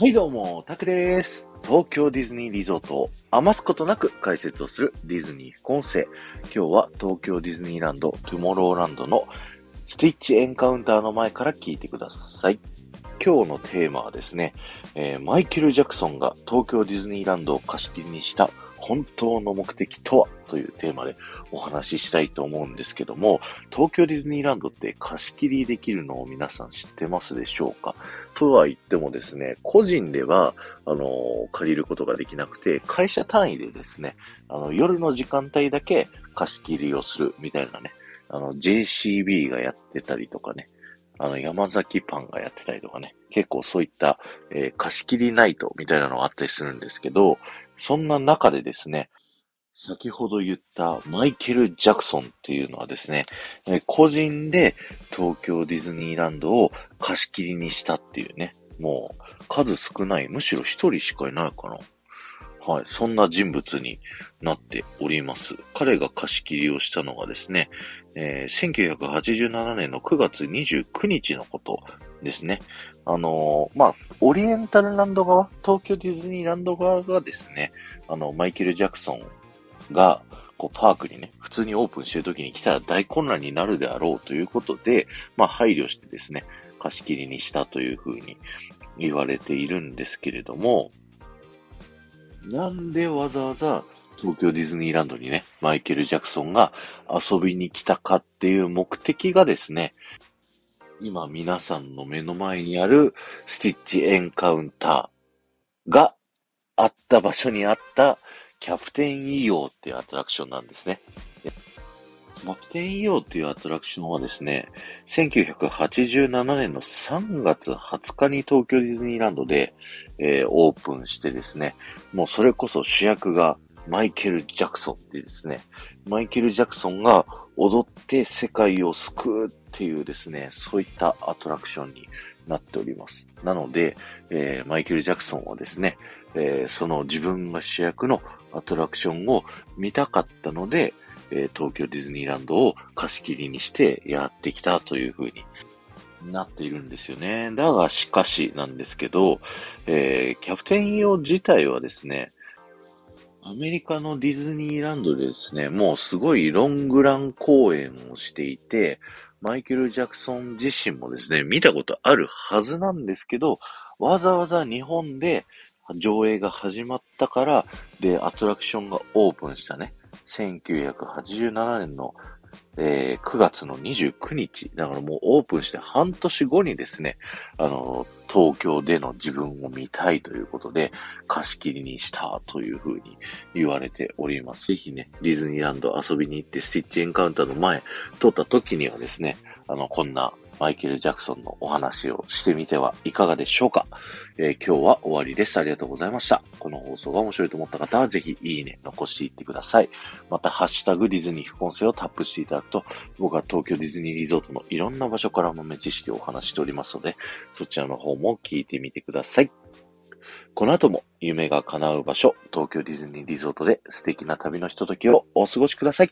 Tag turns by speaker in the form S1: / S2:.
S1: はいどうも、タクです。東京ディズニーリゾートを余すことなく解説をするディズニー副音声。今日は東京ディズニーランド、トゥモローランドのスティッチエンカウンターの前から聞いてください。今日のテーマはですね、えー、マイケル・ジャクソンが東京ディズニーランドを貸し切りにした本当の目的とはというテーマでお話ししたいと思うんですけども、東京ディズニーランドって貸し切りできるのを皆さん知ってますでしょうか？とは言ってもですね、個人では、あの、借りることができなくて、会社単位でですね、あの、夜の時間帯だけ貸し切りをするみたいなね、あの、JCB がやってたりとかね、あの、山崎パンがやってたりとかね、結構そういった、えー、貸し切りナイトみたいなのがあったりするんですけど、そんな中でですね、先ほど言ったマイケル・ジャクソンっていうのはですね、個人で東京ディズニーランドを貸し切りにしたっていうね、もう数少ない、むしろ一人しかいないかな。はい、そんな人物になっております。彼が貸し切りをしたのがですね、えー、1987年の9月29日のことですね。あのー、まあ、オリエンタルランド側、東京ディズニーランド側がですね、あの、マイケル・ジャクソンが、こう、パークにね、普通にオープンしてる時に来たら大混乱になるであろうということで、まあ、配慮してですね、貸し切りにしたというふうに言われているんですけれども、なんでわざわざ東京ディズニーランドにね、マイケル・ジャクソンが遊びに来たかっていう目的がですね、今皆さんの目の前にあるスティッチエンカウンターがあった場所にあったキャプテン EO っていうアトラクションなんですね。キャプテン EO っていうアトラクションはですね、1987年の3月20日に東京ディズニーランドで、えー、オープンしてですね、もうそれこそ主役がマイケル・ジャクソンってですね、マイケル・ジャクソンが踊って世界を救うっっていうですね、そういったアトラクションになっております。なので、えー、マイケル・ジャクソンはですね、えー、その自分が主役のアトラクションを見たかったので、えー、東京ディズニーランドを貸し切りにしてやってきたという風になっているんですよね。だがしかしなんですけど、えー、キャプテン用自体はですね、アメリカのディズニーランドでですね、もうすごいロングラン公演をしていて、マイケル・ジャクソン自身もですね、見たことあるはずなんですけど、わざわざ日本で上映が始まったから、で、アトラクションがオープンしたね、1987年の、えー、9月の29日、だからもうオープンして半年後にですね、あの、東京での自分を見たいということで、貸し切りにしたというふうに言われております。ぜひね、ディズニーランド遊びに行ってスティッチエンカウンターの前通った時にはですね、あの、こんなマイケル・ジャクソンのお話をしてみてはいかがでしょうか、えー、今日は終わりです。ありがとうございました。この放送が面白いと思った方はぜひいいね、残していってください。また、ハッシュタグディズニー副音声をタップしていただくと、僕は東京ディズニーリゾートのいろんな場所から豆知識をお話しておりますので、そちらの方も聞いてみてください。この後も夢が叶う場所、東京ディズニーリゾートで素敵な旅のひとときをお過ごしください。